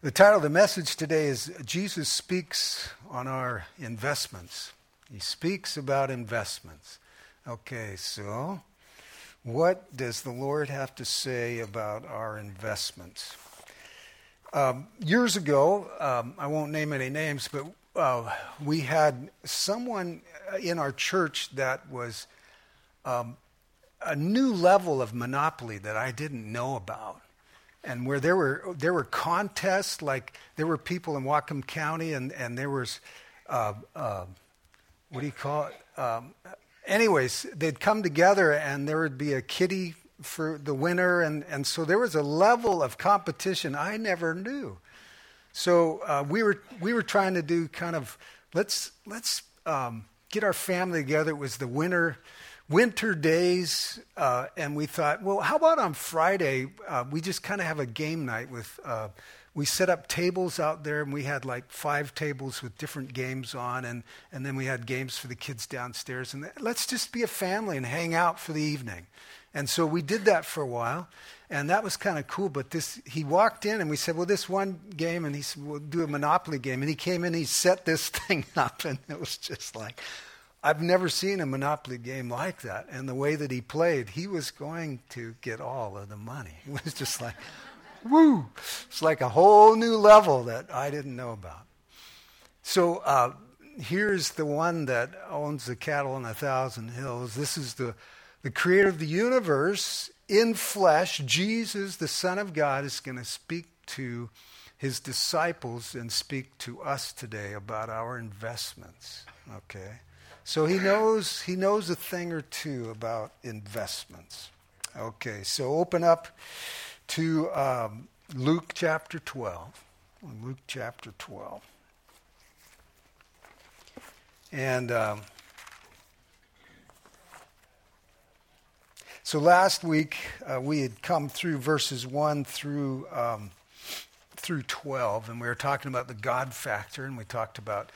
The title of the message today is Jesus Speaks on Our Investments. He speaks about investments. Okay, so what does the Lord have to say about our investments? Um, years ago, um, I won't name any names, but uh, we had someone in our church that was um, a new level of monopoly that I didn't know about and where there were there were contests like there were people in Whatcom County and and there was uh, uh, what do you call it? Um, anyways, they'd come together and there would be a kitty for the winner, and and so there was a level of competition I never knew. So uh, we were we were trying to do kind of let's let's um, get our family together. It was the winter winter days, uh, and we thought, well, how about on Friday? Uh, we just kind of have a game night with. Uh, we set up tables out there, and we had like five tables with different games on, and and then we had games for the kids downstairs. And let's just be a family and hang out for the evening. And so we did that for a while, and that was kind of cool. But this, he walked in, and we said, well, this one game, and he said, we'll do a Monopoly game. And he came in, he set this thing up, and it was just like, I've never seen a Monopoly game like that. And the way that he played, he was going to get all of the money. It was just like, woo! It's like a whole new level that I didn't know about. So uh, here's the one that owns the cattle on a thousand hills. This is the, the creator of the universe in flesh. Jesus, the Son of God, is going to speak to his disciples and speak to us today about our investments. Okay? So he knows he knows a thing or two about investments. Okay, so open up to um, Luke chapter 12. Luke chapter 12. And um, so last week uh, we had come through verses 1 through, um, through 12, and we were talking about the God factor, and we talked about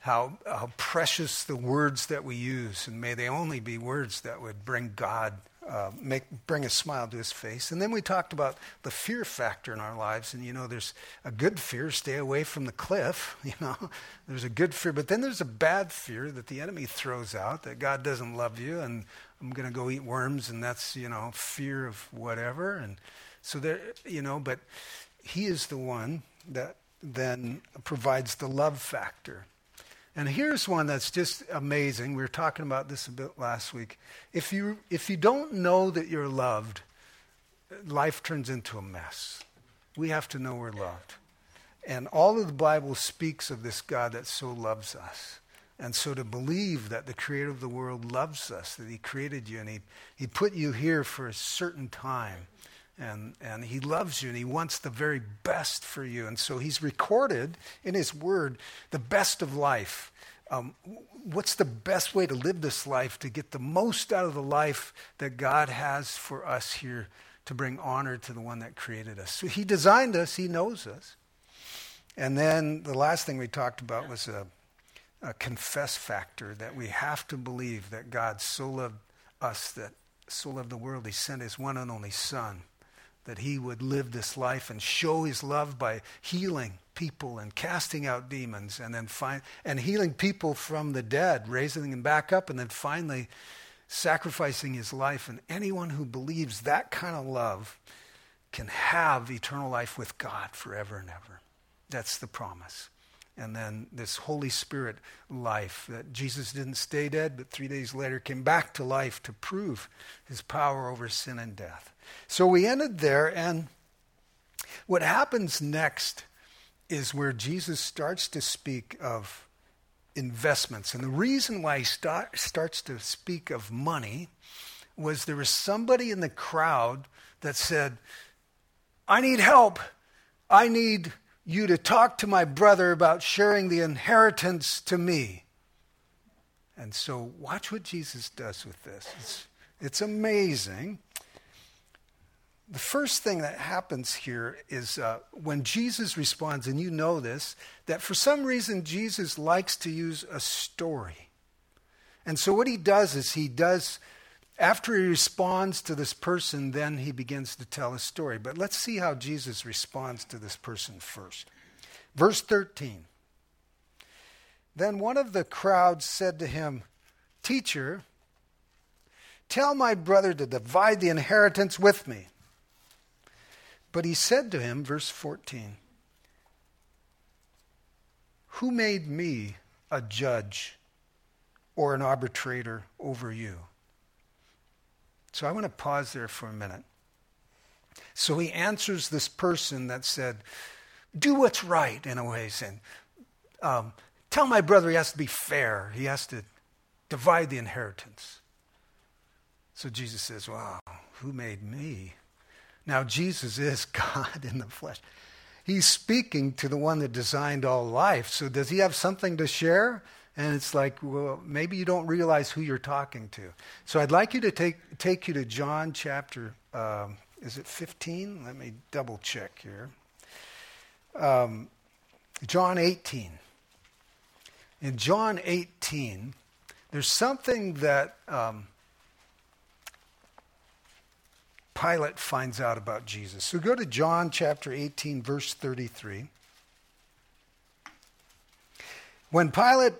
how, how precious the words that we use, and may they only be words that would bring God, uh, make, bring a smile to his face. And then we talked about the fear factor in our lives, and you know, there's a good fear, stay away from the cliff, you know, there's a good fear, but then there's a bad fear that the enemy throws out, that God doesn't love you, and I'm going to go eat worms, and that's, you know, fear of whatever. And so there, you know, but he is the one that then provides the love factor. And here's one that's just amazing. We were talking about this a bit last week. If you, if you don't know that you're loved, life turns into a mess. We have to know we're loved. And all of the Bible speaks of this God that so loves us. And so to believe that the creator of the world loves us, that he created you and he, he put you here for a certain time, and, and he loves you and he wants the very best for you. And so he's recorded in his word the best of life. Um, what's the best way to live this life to get the most out of the life that God has for us here to bring honor to the one that created us? So he designed us, he knows us. And then the last thing we talked about was a, a confess factor that we have to believe that God so loved us that so loved the world, he sent his one and only Son that he would live this life and show his love by healing people and casting out demons and then find and healing people from the dead raising them back up and then finally sacrificing his life. And anyone who believes that kind of love can have eternal life with God forever and ever. That's the promise and then this Holy Spirit life that Jesus didn't stay dead, but three days later came back to life to prove his power over sin and death. So we ended there, and what happens next is where Jesus starts to speak of investments. And the reason why he start, starts to speak of money was there was somebody in the crowd that said, I need help. I need you to talk to my brother about sharing the inheritance to me. And so, watch what Jesus does with this. It's, it's amazing. The first thing that happens here is uh, when Jesus responds, and you know this, that for some reason Jesus likes to use a story. And so, what he does is he does after he responds to this person, then he begins to tell a story. But let's see how Jesus responds to this person first. Verse 13. Then one of the crowd said to him, Teacher, tell my brother to divide the inheritance with me. But he said to him, verse 14, Who made me a judge or an arbitrator over you? So I want to pause there for a minute. So he answers this person that said, Do what's right, in a way, saying, um, Tell my brother he has to be fair, he has to divide the inheritance. So Jesus says, Wow, who made me? Now, Jesus is God in the flesh. He's speaking to the one that designed all life. So, does he have something to share? And it's like, well, maybe you don't realize who you're talking to. So, I'd like you to take, take you to John chapter, um, is it 15? Let me double check here. Um, John 18. In John 18, there's something that um, Pilate finds out about Jesus. So go to John chapter 18, verse 33. When Pilate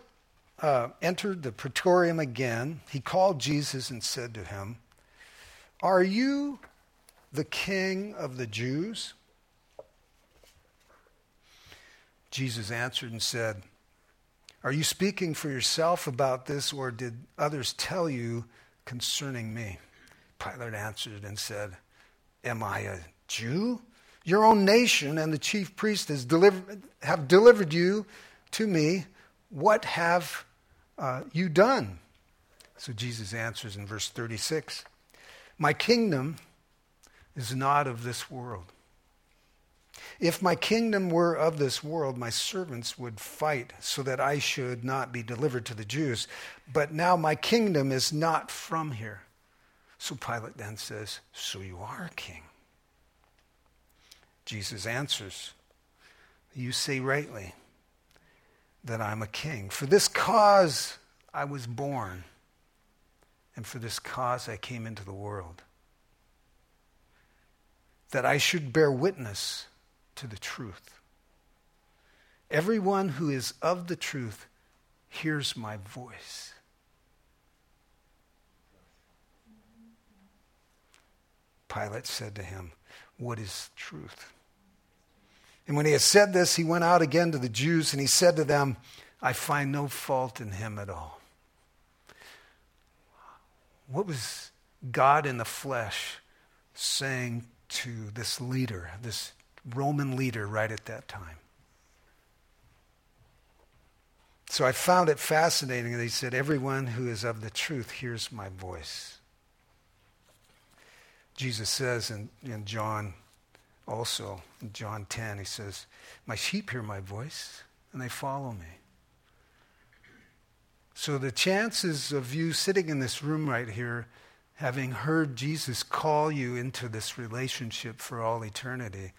uh, entered the praetorium again, he called Jesus and said to him, Are you the king of the Jews? Jesus answered and said, Are you speaking for yourself about this, or did others tell you concerning me? Pilate answered and said, Am I a Jew? Your own nation and the chief priest delivered, have delivered you to me. What have uh, you done? So Jesus answers in verse 36 My kingdom is not of this world. If my kingdom were of this world, my servants would fight so that I should not be delivered to the Jews. But now my kingdom is not from here. So Pilate then says, So you are king. Jesus answers, You say rightly that I'm a king. For this cause I was born, and for this cause I came into the world, that I should bear witness to the truth. Everyone who is of the truth hears my voice. Pilate said to him, What is truth? And when he had said this, he went out again to the Jews and he said to them, I find no fault in him at all. What was God in the flesh saying to this leader, this Roman leader, right at that time? So I found it fascinating that he said, Everyone who is of the truth hears my voice. Jesus says in, in John also, in John 10, he says, My sheep hear my voice and they follow me. So the chances of you sitting in this room right here, having heard Jesus call you into this relationship for all eternity,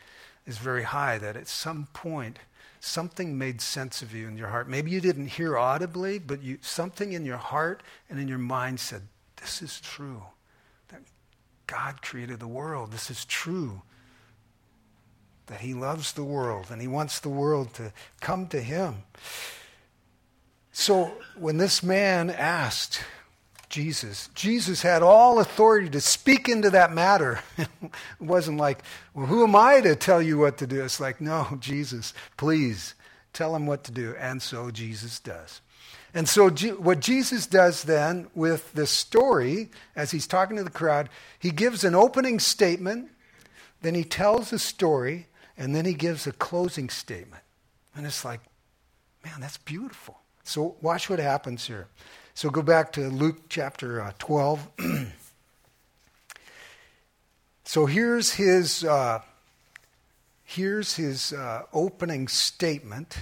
is very high. That at some point, something made sense of you in your heart. Maybe you didn't hear audibly, but you, something in your heart and in your mind said, This is true. That God created the world. This is true. That He loves the world and He wants the world to come to Him. So when this man asked Jesus, Jesus had all authority to speak into that matter. it wasn't like, well, who am I to tell you what to do? It's like, no, Jesus, please tell him what to do. And so Jesus does. And so, what Jesus does then with this story, as he's talking to the crowd, he gives an opening statement, then he tells a story, and then he gives a closing statement. And it's like, man, that's beautiful. So, watch what happens here. So, go back to Luke chapter uh, 12. so, here's his, uh, here's his uh, opening statement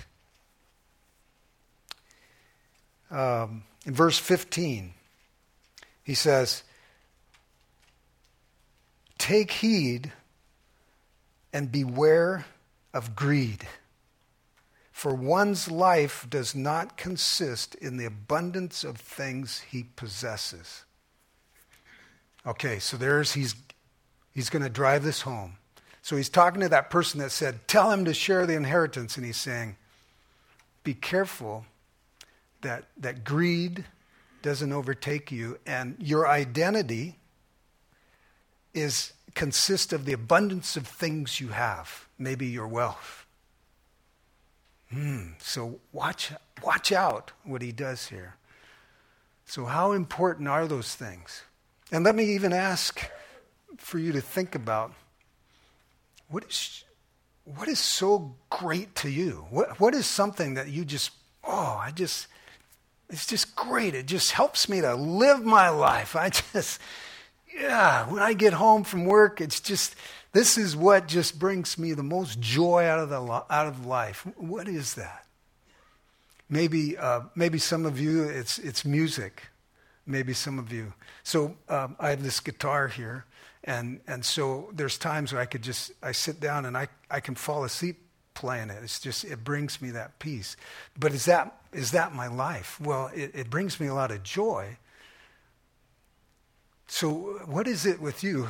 um, in verse 15, he says, Take heed and beware of greed, for one's life does not consist in the abundance of things he possesses. Okay, so there's, he's, he's going to drive this home. So he's talking to that person that said, Tell him to share the inheritance. And he's saying, Be careful that, that greed doesn't overtake you and your identity is consists of the abundance of things you have, maybe your wealth. Hmm, so watch, watch out what he does here. So, how important are those things? And let me even ask for you to think about what is, what is so great to you? What, what is something that you just, oh, I just, it's just great. It just helps me to live my life. I just, yeah, when I get home from work, it's just, this is what just brings me the most joy out of, the, out of life. What is that? Maybe, uh, maybe some of you, it's, it's music. Maybe some of you. So um, I have this guitar here, and, and so there's times where I could just, I sit down and I, I can fall asleep playing it. It's just, it brings me that peace. But is that, is that my life? Well, it, it brings me a lot of joy. So what is it with you?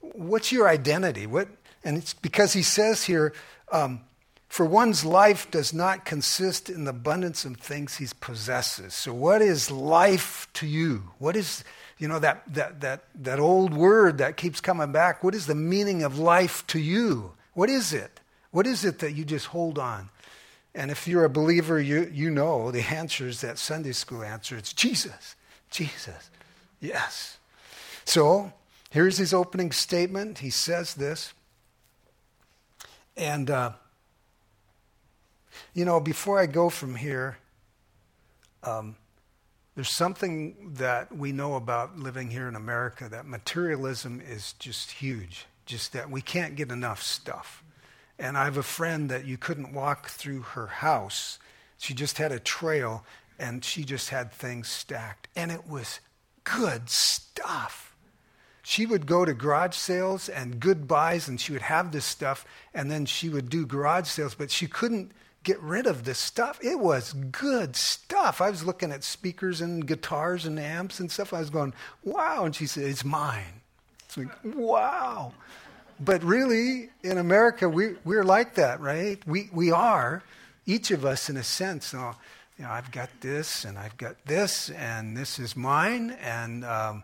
What's your identity? What, and it's because he says here, um, for one's life does not consist in the abundance of things he possesses. So, what is life to you? What is, you know, that, that, that, that old word that keeps coming back? What is the meaning of life to you? What is it? What is it that you just hold on? And if you're a believer, you, you know the answer is that Sunday school answer. It's Jesus. Jesus. Yes. So here's his opening statement. He says this. And, uh, you know, before I go from here, um, there's something that we know about living here in America that materialism is just huge, just that we can't get enough stuff. And I have a friend that you couldn't walk through her house. She just had a trail and she just had things stacked. And it was good stuff. She would go to garage sales and good buys and she would have this stuff and then she would do garage sales, but she couldn't get rid of this stuff. It was good stuff. I was looking at speakers and guitars and amps and stuff. I was going, wow. And she said, it's mine. It's like, wow. But really, in America, we, we're like that, right? We, we are, each of us in a sense. You know, you know, I've got this and I've got this and this is mine. And um,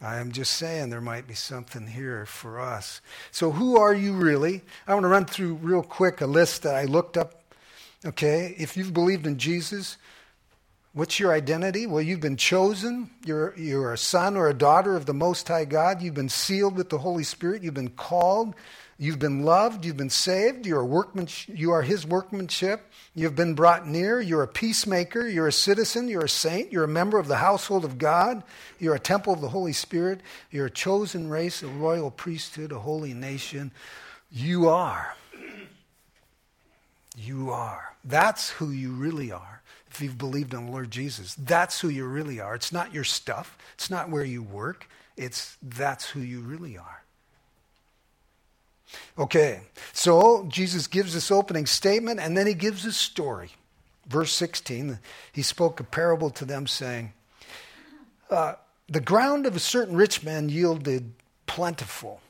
I am just saying there might be something here for us. So, who are you really? I want to run through real quick a list that I looked up. Okay, if you've believed in Jesus, What's your identity? Well, you've been chosen. You're, you're a son or a daughter of the Most High God. You've been sealed with the Holy Spirit. You've been called. You've been loved. You've been saved. You're a workman, you are His workmanship. You've been brought near. You're a peacemaker. You're a citizen. You're a saint. You're a member of the household of God. You're a temple of the Holy Spirit. You're a chosen race, a royal priesthood, a holy nation. You are. You are. That's who you really are if you've believed in the Lord Jesus. That's who you really are. It's not your stuff, it's not where you work, it's that's who you really are. Okay, so Jesus gives this opening statement and then he gives a story. Verse 16, he spoke a parable to them saying, uh, The ground of a certain rich man yielded plentiful.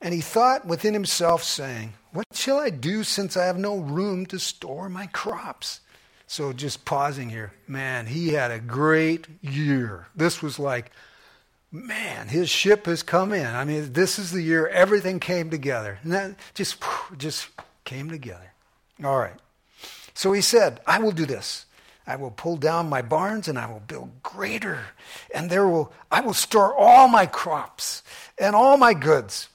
And he thought within himself, saying, What shall I do since I have no room to store my crops? So just pausing here, man, he had a great year. This was like, man, his ship has come in. I mean, this is the year everything came together. And that just, just came together. All right. So he said, I will do this. I will pull down my barns and I will build greater. And there will I will store all my crops and all my goods.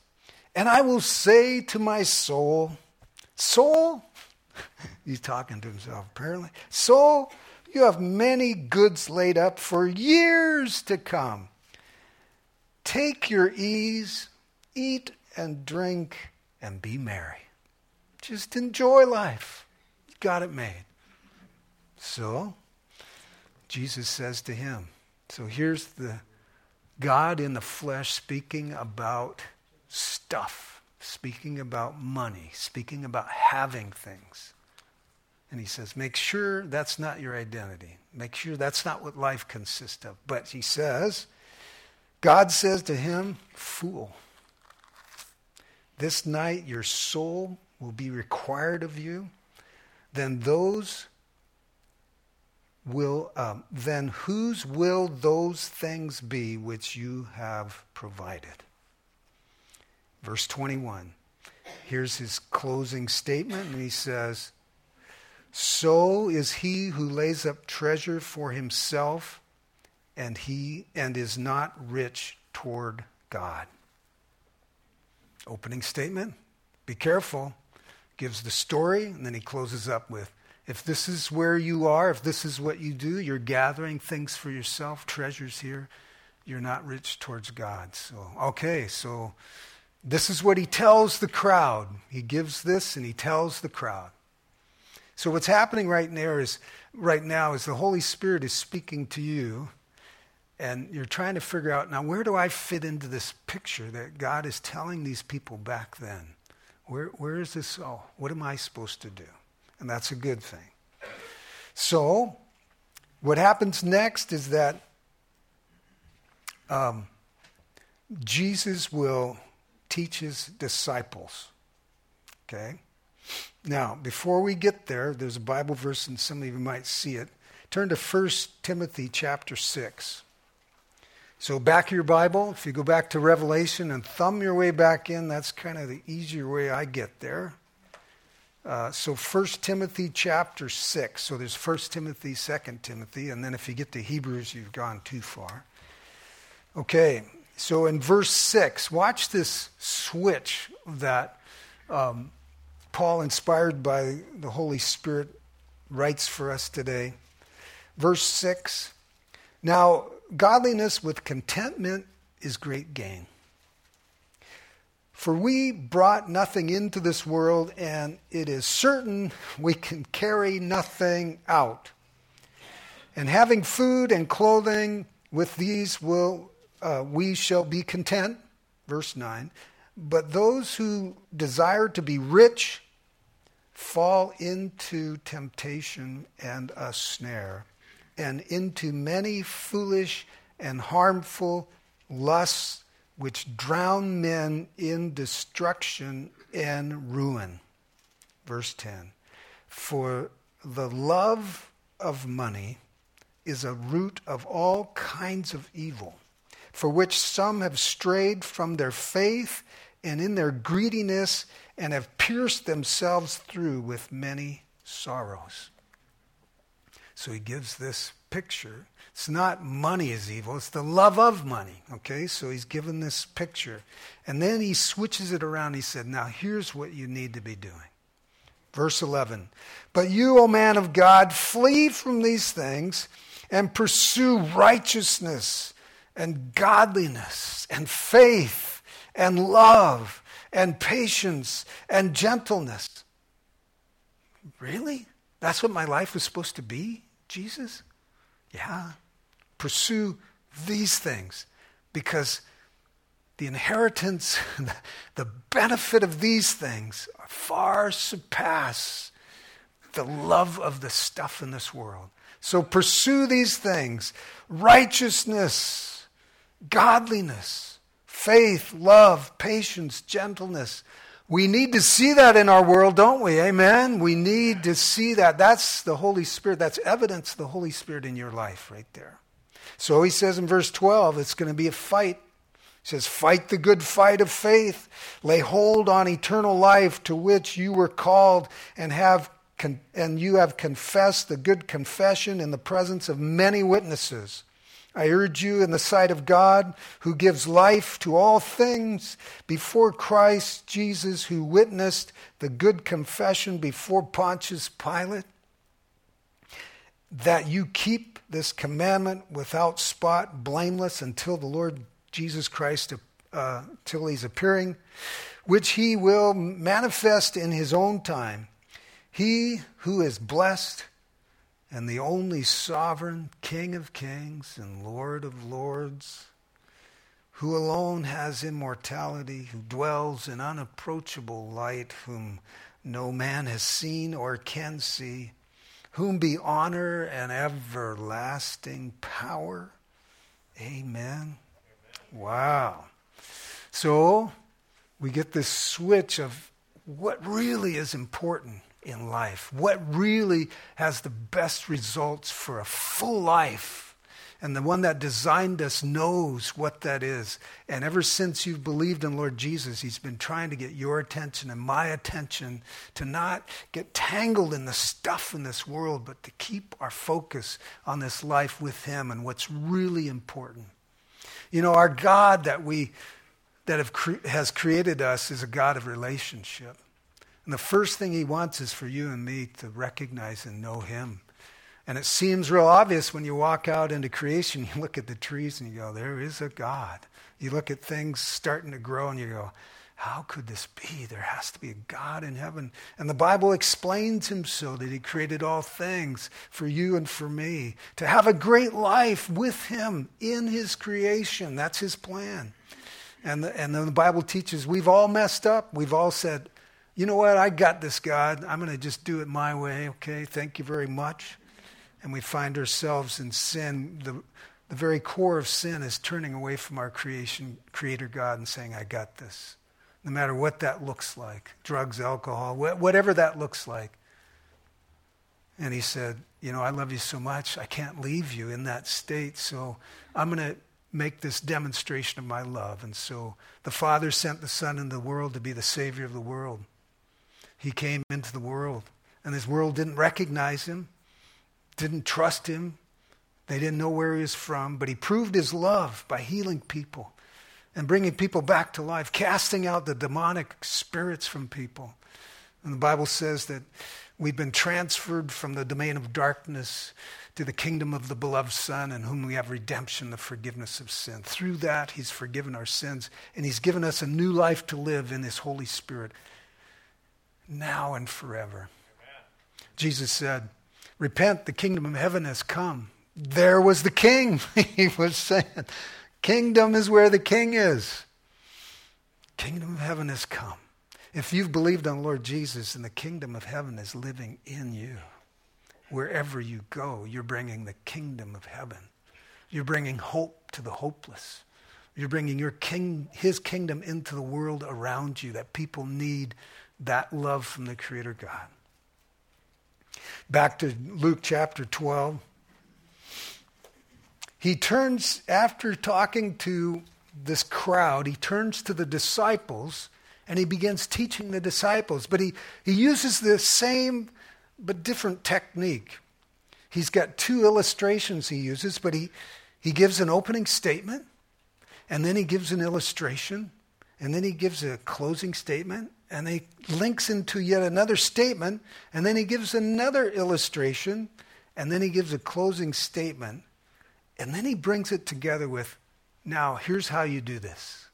And I will say to my soul, Soul, He's talking to himself, apparently. Soul, you have many goods laid up for years to come. Take your ease, eat and drink, and be merry. Just enjoy life. You got it made. So, Jesus says to him, so here's the God in the flesh speaking about stuff, speaking about money, speaking about having things. And he says, make sure that's not your identity. Make sure that's not what life consists of. But he says, God says to him, Fool, this night your soul will be required of you. Then those will um, then whose will those things be which you have provided? Verse 21. Here's his closing statement, and he says, So is he who lays up treasure for himself and he and is not rich toward God. Opening statement, be careful. Gives the story, and then he closes up with if this is where you are, if this is what you do, you're gathering things for yourself, treasures here, you're not rich towards God. So, okay, so this is what he tells the crowd. He gives this and he tells the crowd. So what's happening right now is right now is the Holy Spirit is speaking to you and you're trying to figure out now where do I fit into this picture that God is telling these people back then? Where where is this oh, what am I supposed to do? And that's a good thing. So, what happens next is that um, Jesus will teach his disciples. Okay? Now, before we get there, there's a Bible verse, and some of you might see it. Turn to 1 Timothy chapter 6. So, back of your Bible, if you go back to Revelation and thumb your way back in, that's kind of the easier way I get there. Uh, so 1 Timothy chapter 6. So there's 1 Timothy, 2 Timothy, and then if you get to Hebrews, you've gone too far. Okay, so in verse 6, watch this switch that um, Paul, inspired by the Holy Spirit, writes for us today. Verse 6 Now, godliness with contentment is great gain. For we brought nothing into this world, and it is certain we can carry nothing out. And having food and clothing, with these will uh, we shall be content. Verse 9. But those who desire to be rich fall into temptation and a snare, and into many foolish and harmful lusts which drown men in destruction and ruin. Verse 10 For the love of money is a root of all kinds of evil, for which some have strayed from their faith and in their greediness and have pierced themselves through with many sorrows. So he gives this picture it's not money is evil, it's the love of money. Okay, so he's given this picture. And then he switches it around. He said, Now here's what you need to be doing. Verse 11 But you, O man of God, flee from these things and pursue righteousness and godliness and faith and love and patience and gentleness. Really? That's what my life was supposed to be, Jesus? Yeah pursue these things because the inheritance, the benefit of these things far surpass the love of the stuff in this world. So pursue these things righteousness, godliness, faith, love, patience, gentleness. We need to see that in our world, don't we? Amen? We need to see that. That's the Holy Spirit. That's evidence the Holy Spirit in your life right there. So he says in verse 12, it's going to be a fight. He says, Fight the good fight of faith. Lay hold on eternal life to which you were called and have and you have confessed the good confession in the presence of many witnesses. I urge you in the sight of God, who gives life to all things, before Christ Jesus, who witnessed the good confession before Pontius Pilate, that you keep this commandment without spot, blameless until the Lord Jesus Christ, uh, till he's appearing, which he will manifest in his own time. He who is blessed and the only sovereign King of kings and Lord of lords, who alone has immortality, who dwells in unapproachable light, whom no man has seen or can see whom be honor and everlasting power. Amen. Wow. So we get this switch of what really is important in life, what really has the best results for a full life. And the one that designed us knows what that is. And ever since you've believed in Lord Jesus, He's been trying to get your attention and my attention to not get tangled in the stuff in this world, but to keep our focus on this life with Him and what's really important. You know, our God that we that have has created us is a God of relationship. And the first thing he wants is for you and me to recognize and know him. And it seems real obvious when you walk out into creation, you look at the trees and you go, there is a God. You look at things starting to grow and you go, how could this be? There has to be a God in heaven. And the Bible explains him so that he created all things for you and for me to have a great life with him in his creation. That's his plan. And, the, and the Bible teaches we've all messed up. We've all said, you know what? I got this, God. I'm going to just do it my way. Okay, thank you very much. And we find ourselves in sin. The, the very core of sin is turning away from our creation, creator God and saying, I got this. No matter what that looks like drugs, alcohol, whatever that looks like. And he said, You know, I love you so much, I can't leave you in that state. So I'm going to make this demonstration of my love. And so the Father sent the Son into the world to be the Savior of the world. He came into the world, and this world didn't recognize him, didn't trust him. They didn't know where he was from, but he proved his love by healing people and bringing people back to life, casting out the demonic spirits from people. And the Bible says that we've been transferred from the domain of darkness to the kingdom of the beloved Son, in whom we have redemption, the forgiveness of sin. Through that, He's forgiven our sins, and He's given us a new life to live in His Holy Spirit now and forever. Amen. Jesus said, Repent, the kingdom of heaven has come. There was the king. he was saying, Kingdom is where the king is. Kingdom of heaven has come. If you've believed on Lord Jesus, and the kingdom of heaven is living in you. Wherever you go, you're bringing the kingdom of heaven. You're bringing hope to the hopeless. You're bringing your king, his kingdom into the world around you that people need that love from the Creator God. Back to Luke chapter 12. He turns, after talking to this crowd, he turns to the disciples and he begins teaching the disciples. But he, he uses the same but different technique. He's got two illustrations he uses, but he, he gives an opening statement, and then he gives an illustration, and then he gives a closing statement, and he links into yet another statement, and then he gives another illustration, and then he gives a closing statement, and then he brings it together with, now, here's how you do this.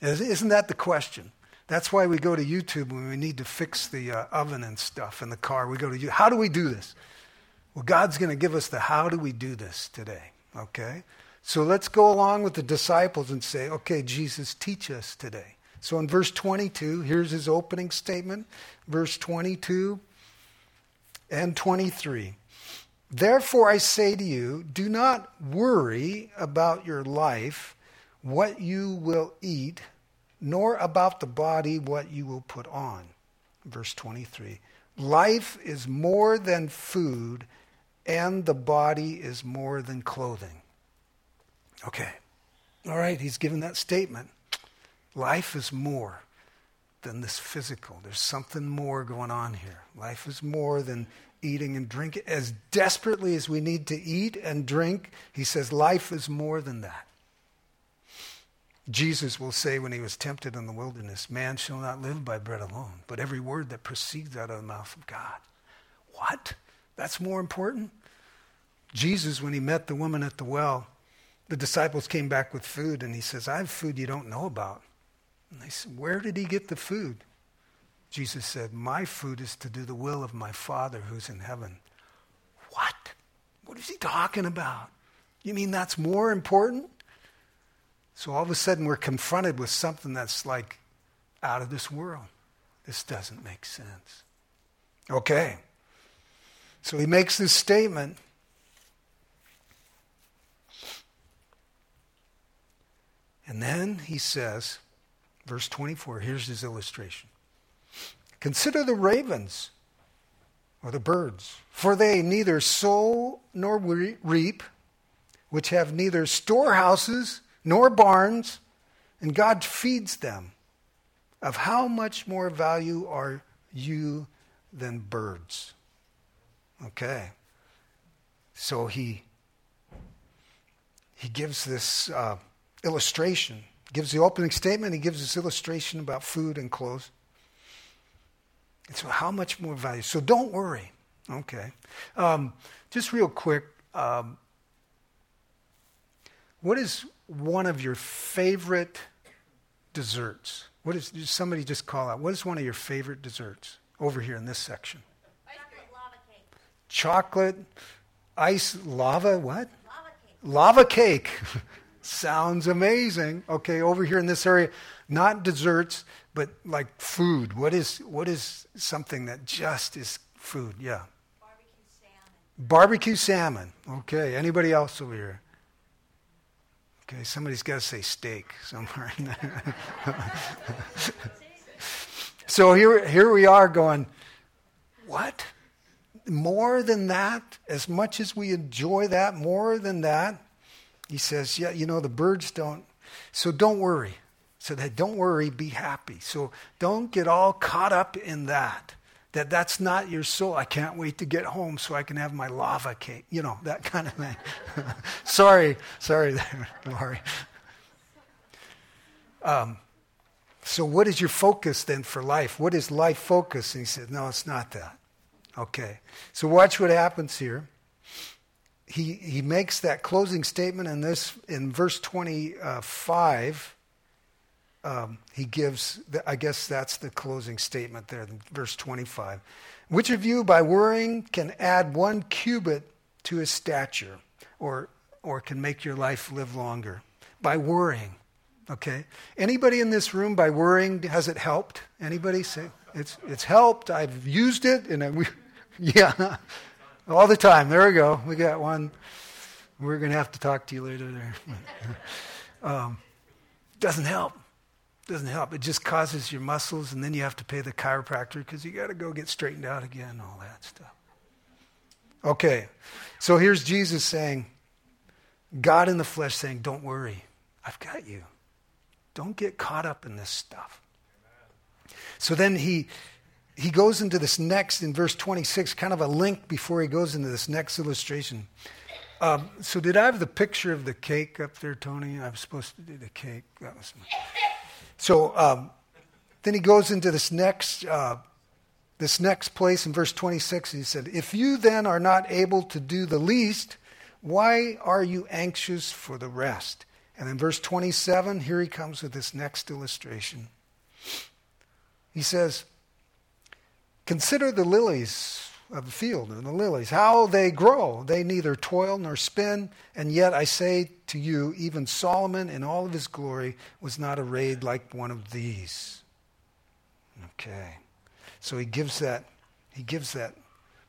Isn't that the question? That's why we go to YouTube when we need to fix the uh, oven and stuff in the car. We go to you. How do we do this? Well, God's going to give us the how do we do this today. Okay? So let's go along with the disciples and say, okay, Jesus, teach us today. So in verse 22, here's his opening statement, verse 22 and 23. Therefore, I say to you, do not worry about your life, what you will eat, nor about the body, what you will put on. Verse 23. Life is more than food, and the body is more than clothing. Okay. All right, he's given that statement. Life is more than this physical. There's something more going on here. Life is more than eating and drinking. As desperately as we need to eat and drink, he says life is more than that. Jesus will say when he was tempted in the wilderness, Man shall not live by bread alone, but every word that proceeds out of the mouth of God. What? That's more important? Jesus, when he met the woman at the well, the disciples came back with food, and he says, I have food you don't know about. And they said, Where did he get the food? Jesus said, My food is to do the will of my Father who's in heaven. What? What is he talking about? You mean that's more important? So all of a sudden we're confronted with something that's like out of this world. This doesn't make sense. Okay. So he makes this statement And then he says, verse 24, here's his illustration. Consider the ravens or the birds, for they neither sow nor reap, which have neither storehouses nor barns, and God feeds them. Of how much more value are you than birds? Okay. So he he gives this uh, illustration, gives the opening statement, he gives this illustration about food and clothes. And so, how much more value? So, don't worry. Okay. Um, just real quick um, what is one of your favorite desserts? What is somebody just call out? What is one of your favorite desserts over here in this section? Chocolate lava. Chocolate, ice, lava, what? Lava Lava cake. Sounds amazing. Okay, over here in this area, not desserts, but like food. What is what is something that just is food? Yeah. Barbecue salmon. Barbecue salmon. Okay. Anybody else over here? Okay, somebody's got to say steak somewhere so here, here we are going, what? More than that? As much as we enjoy that, more than that? He says, yeah, you know, the birds don't. So don't worry. So that don't worry, be happy. So don't get all caught up in that. That that's not your soul. I can't wait to get home so I can have my lava cake. You know, that kind of thing. sorry, sorry there, Laurie. Um, so what is your focus then for life? What is life focus? And he said, no, it's not that. Okay. So watch what happens here. He, he makes that closing statement in this in verse 25 um, he gives, the, I guess that's the closing statement there, verse 25. Which of you, by worrying, can add one cubit to his stature or, or can make your life live longer? By worrying. Okay? Anybody in this room, by worrying, has it helped? Anybody say? It's, it's helped. I've used it. And I, we, yeah, all the time. There we go. We got one. We're going to have to talk to you later there. um, doesn't help doesn't help. It just causes your muscles, and then you have to pay the chiropractor because you got to go get straightened out again, all that stuff. Okay, so here's Jesus saying, God in the flesh saying, Don't worry, I've got you. Don't get caught up in this stuff. So then he he goes into this next in verse 26, kind of a link before he goes into this next illustration. Um, so did I have the picture of the cake up there, Tony? I was supposed to do the cake. That was my, so um, then he goes into this next uh, this next place in verse 26. He said, "If you then are not able to do the least, why are you anxious for the rest?" And in verse 27, here he comes with this next illustration. He says, "Consider the lilies." of the field and the lilies, how they grow. They neither toil nor spin, and yet I say to you, even Solomon in all of his glory was not arrayed like one of these. Okay. So he gives that he gives that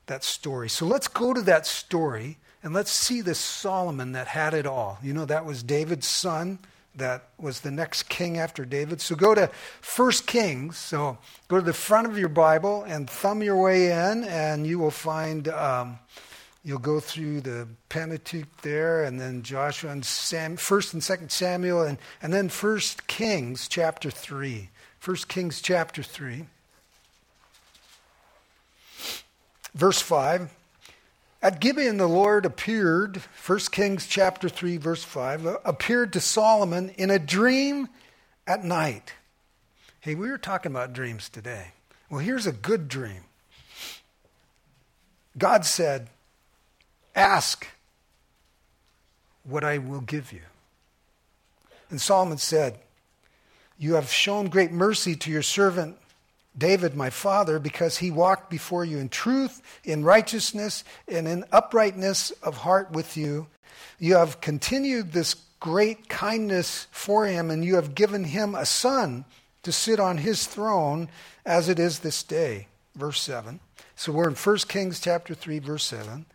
that story. So let's go to that story and let's see this Solomon that had it all. You know that was David's son that was the next king after David. So go to First Kings. So go to the front of your Bible and thumb your way in, and you will find. Um, you'll go through the Pentateuch there, and then Joshua and Sam, First and Second Samuel, and and then First Kings chapter three. First Kings chapter three, verse five. At Gibeon, the Lord appeared, 1 Kings chapter 3, verse 5, uh, appeared to Solomon in a dream at night. Hey, we were talking about dreams today. Well, here's a good dream. God said, Ask what I will give you. And Solomon said, You have shown great mercy to your servant David, my father, because he walked before you in truth, in righteousness, and in uprightness of heart with you. You have continued this great kindness for him, and you have given him a son to sit on his throne as it is this day. Verse 7. So we're in 1 Kings chapter 3, verse 7.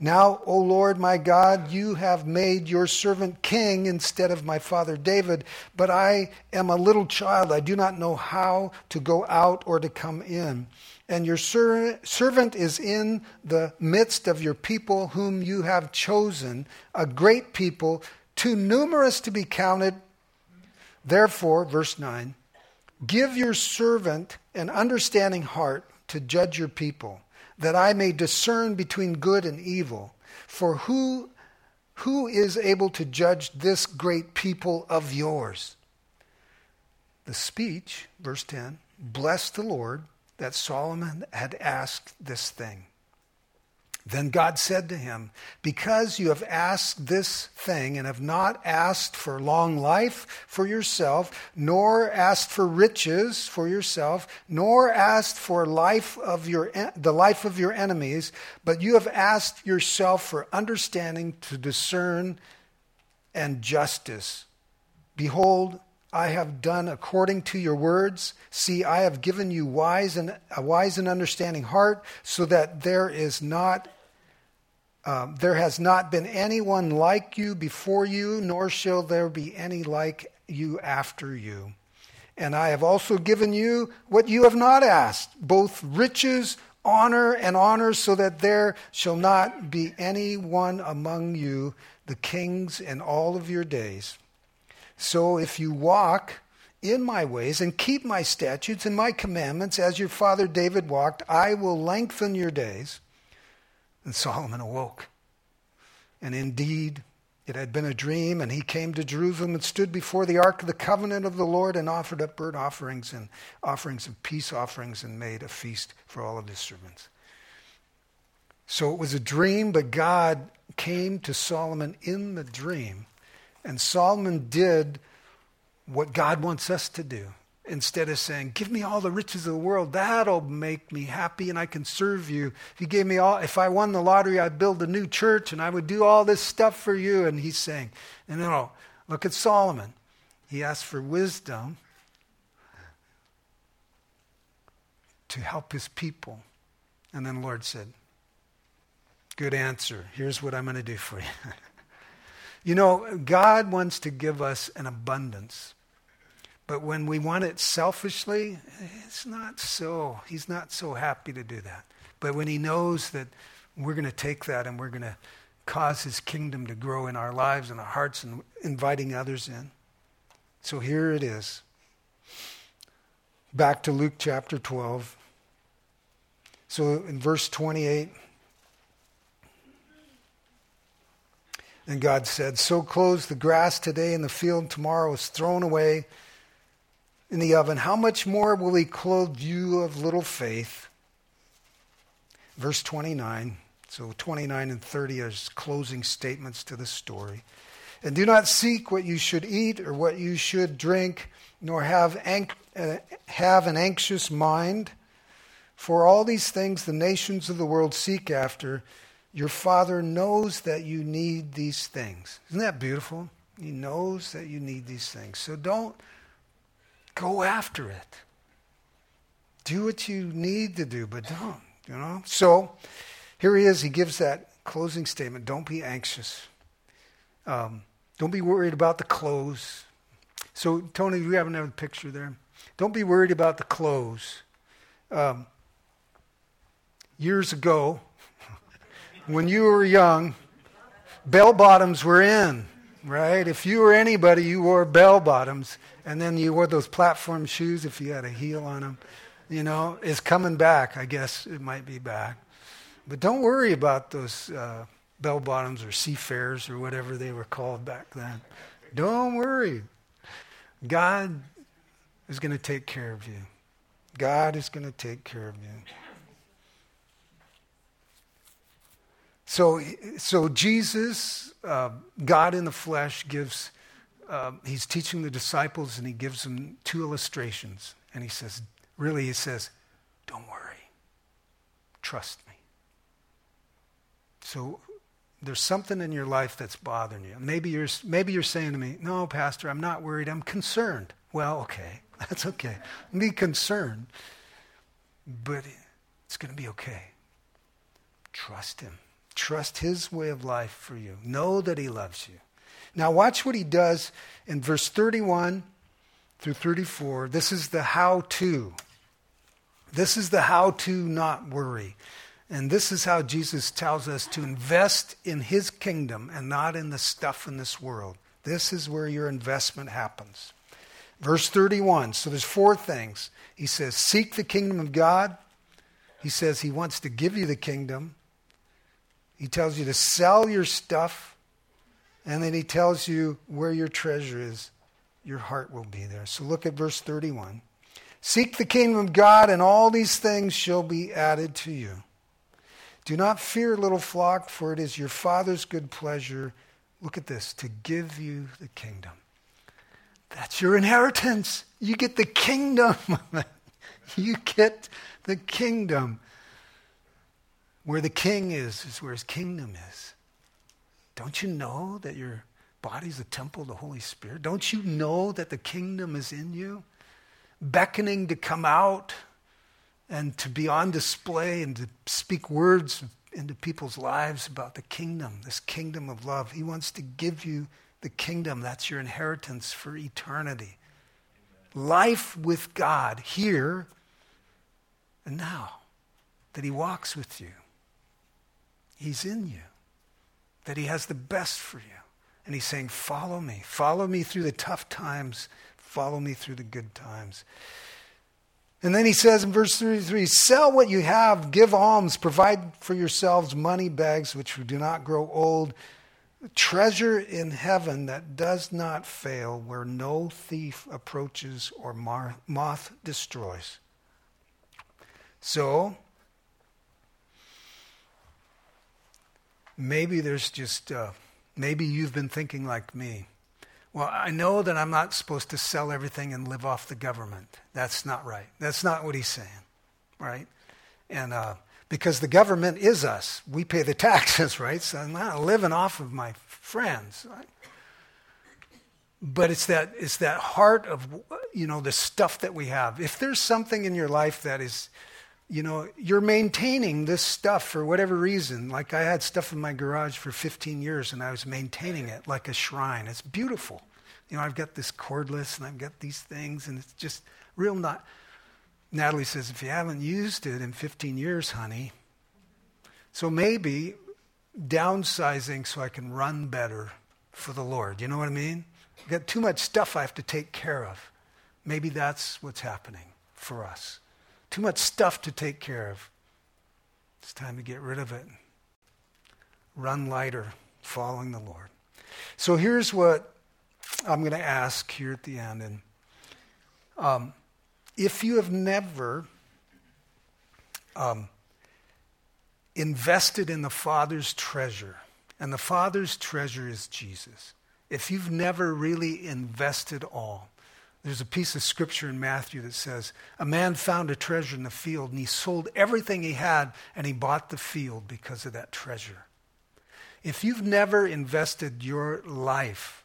Now, O Lord my God, you have made your servant king instead of my father David, but I am a little child. I do not know how to go out or to come in. And your ser- servant is in the midst of your people, whom you have chosen, a great people, too numerous to be counted. Therefore, verse 9, give your servant an understanding heart to judge your people that I may discern between good and evil. For who, who is able to judge this great people of yours? The speech, verse 10, blessed the Lord that Solomon had asked this thing. Then God said to him, Because you have asked this thing and have not asked for long life for yourself, nor asked for riches for yourself, nor asked for life of your, the life of your enemies, but you have asked yourself for understanding to discern and justice. Behold, I have done according to your words. See, I have given you wise and a wise and understanding heart, so that there is not um, there has not been anyone like you before you, nor shall there be any like you after you. And I have also given you what you have not asked, both riches, honor, and honor, so that there shall not be any one among you the kings in all of your days. So if you walk in my ways and keep my statutes and my commandments as your father David walked, I will lengthen your days. And Solomon awoke. And indeed, it had been a dream, and he came to Jerusalem and stood before the ark of the covenant of the Lord and offered up burnt offerings and offerings of peace offerings and made a feast for all of his servants. So it was a dream, but God came to Solomon in the dream and Solomon did what God wants us to do. Instead of saying, Give me all the riches of the world, that'll make me happy and I can serve you. If you gave me all, if I won the lottery, I'd build a new church and I would do all this stuff for you. And he's saying, No, no, look at Solomon. He asked for wisdom to help his people. And then the Lord said, Good answer. Here's what I'm going to do for you. You know, God wants to give us an abundance. But when we want it selfishly, it's not so. He's not so happy to do that. But when he knows that we're going to take that and we're going to cause his kingdom to grow in our lives and our hearts and inviting others in. So here it is. Back to Luke chapter 12. So in verse 28, And God said, So clothes the grass today in the field tomorrow is thrown away in the oven. How much more will he clothe you of little faith? Verse 29. So 29 and 30 are closing statements to the story. And do not seek what you should eat or what you should drink, nor have, uh, have an anxious mind. For all these things the nations of the world seek after your Father knows that you need these things. Isn't that beautiful? He knows that you need these things. So don't go after it. Do what you need to do, but don't, you know? So here he is. He gives that closing statement Don't be anxious. Um, don't be worried about the clothes. So, Tony, do you have another picture there? Don't be worried about the clothes. Um, years ago, when you were young, bell bottoms were in, right? If you were anybody, you wore bell bottoms, and then you wore those platform shoes if you had a heel on them. You know, it's coming back. I guess it might be back. But don't worry about those uh, bell bottoms or seafarers or whatever they were called back then. Don't worry. God is going to take care of you. God is going to take care of you. So, so Jesus, uh, God in the flesh, gives, uh, he's teaching the disciples and he gives them two illustrations. And he says, really, he says, don't worry, trust me. So there's something in your life that's bothering you. Maybe you're, maybe you're saying to me, no, Pastor, I'm not worried, I'm concerned. Well, okay, that's okay. Be concerned, but it's going to be okay. Trust him. Trust his way of life for you. Know that he loves you. Now, watch what he does in verse 31 through 34. This is the how to. This is the how to not worry. And this is how Jesus tells us to invest in his kingdom and not in the stuff in this world. This is where your investment happens. Verse 31. So there's four things. He says, Seek the kingdom of God. He says he wants to give you the kingdom. He tells you to sell your stuff. And then he tells you where your treasure is, your heart will be there. So look at verse 31. Seek the kingdom of God, and all these things shall be added to you. Do not fear, little flock, for it is your Father's good pleasure. Look at this to give you the kingdom. That's your inheritance. You get the kingdom. you get the kingdom. Where the king is, is where his kingdom is. Don't you know that your body's a temple of the Holy Spirit? Don't you know that the kingdom is in you? Beckoning to come out and to be on display and to speak words into people's lives about the kingdom, this kingdom of love. He wants to give you the kingdom. That's your inheritance for eternity. Life with God here and now. That He walks with you, He's in you, that He has the best for you. And He's saying, Follow me. Follow me through the tough times, follow me through the good times. And then he says in verse 33 Sell what you have, give alms, provide for yourselves money bags which do not grow old, treasure in heaven that does not fail, where no thief approaches or moth destroys. So, maybe there's just, uh, maybe you've been thinking like me. Well, I know that I'm not supposed to sell everything and live off the government. That's not right. That's not what he's saying, right? And uh, because the government is us, we pay the taxes, right? So I'm not living off of my friends. But it's that it's that heart of you know the stuff that we have. If there's something in your life that is you know, you're maintaining this stuff for whatever reason. Like I had stuff in my garage for 15 years and I was maintaining it like a shrine. It's beautiful. You know, I've got this cordless and I've got these things and it's just real not. Natalie says, if you haven't used it in 15 years, honey, so maybe downsizing so I can run better for the Lord. You know what I mean? I've got too much stuff I have to take care of. Maybe that's what's happening for us too much stuff to take care of. It's time to get rid of it. Run lighter, following the Lord. So here's what I'm going to ask here at the end. And um, if you have never um, invested in the Father's treasure, and the Father's treasure is Jesus, if you've never really invested all, there's a piece of scripture in Matthew that says, A man found a treasure in the field, and he sold everything he had, and he bought the field because of that treasure. If you've never invested your life,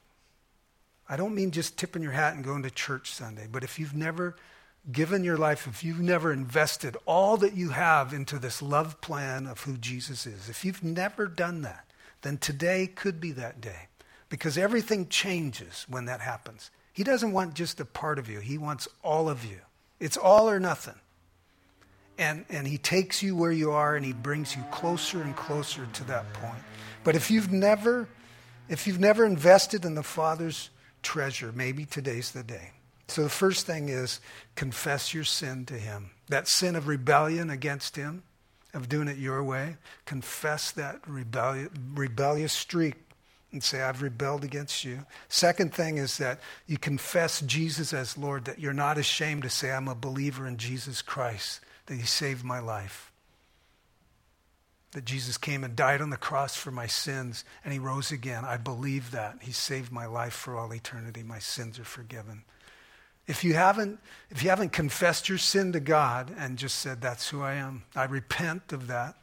I don't mean just tipping your hat and going to church Sunday, but if you've never given your life, if you've never invested all that you have into this love plan of who Jesus is, if you've never done that, then today could be that day. Because everything changes when that happens. He doesn't want just a part of you, He wants all of you. It's all or nothing. And, and He takes you where you are and He brings you closer and closer to that point. But if you've never, if you've never invested in the Father's treasure, maybe today's the day. So the first thing is confess your sin to Him. That sin of rebellion against Him, of doing it your way, confess that rebellious, rebellious streak and say, I've rebelled against you. Second thing is that you confess Jesus as Lord, that you're not ashamed to say, I'm a believer in Jesus Christ, that He saved my life. That Jesus came and died on the cross for my sins and He rose again. I believe that. He saved my life for all eternity. My sins are forgiven. If you haven't, if you haven't confessed your sin to God and just said, That's who I am, I repent of that,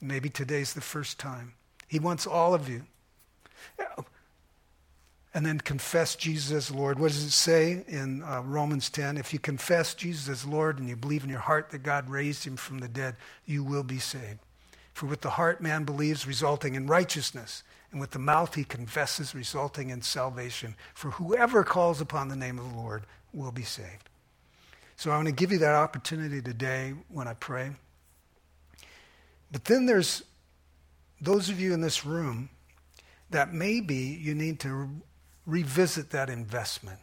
maybe today's the first time. He wants all of you and then confess Jesus as Lord. What does it say in uh, Romans 10? If you confess Jesus as Lord and you believe in your heart that God raised him from the dead, you will be saved. For with the heart man believes, resulting in righteousness, and with the mouth he confesses, resulting in salvation. For whoever calls upon the name of the Lord will be saved. So I want to give you that opportunity today when I pray. But then there's those of you in this room that maybe you need to re- revisit that investment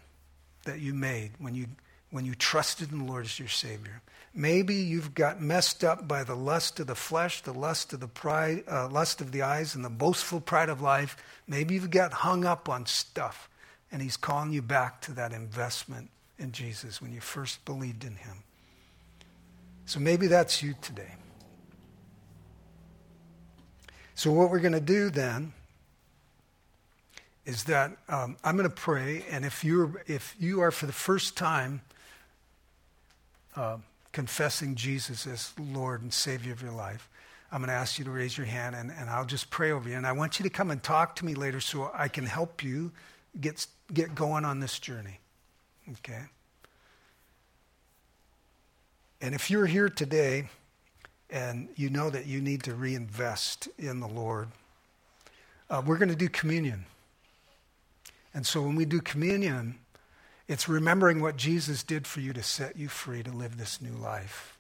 that you made when you when you trusted in the Lord as your Savior. Maybe you've got messed up by the lust of the flesh, the lust of the pride, uh, lust of the eyes, and the boastful pride of life. Maybe you've got hung up on stuff, and He's calling you back to that investment in Jesus when you first believed in Him. So maybe that's you today. So, what we're going to do then is that um, I'm going to pray, and if you're if you are for the first time uh, confessing Jesus as Lord and Savior of your life, I'm going to ask you to raise your hand, and, and I'll just pray over you. And I want you to come and talk to me later so I can help you get get going on this journey. Okay. And if you're here today and you know that you need to reinvest in the Lord, uh, we're going to do communion. And so when we do communion, it's remembering what Jesus did for you to set you free to live this new life.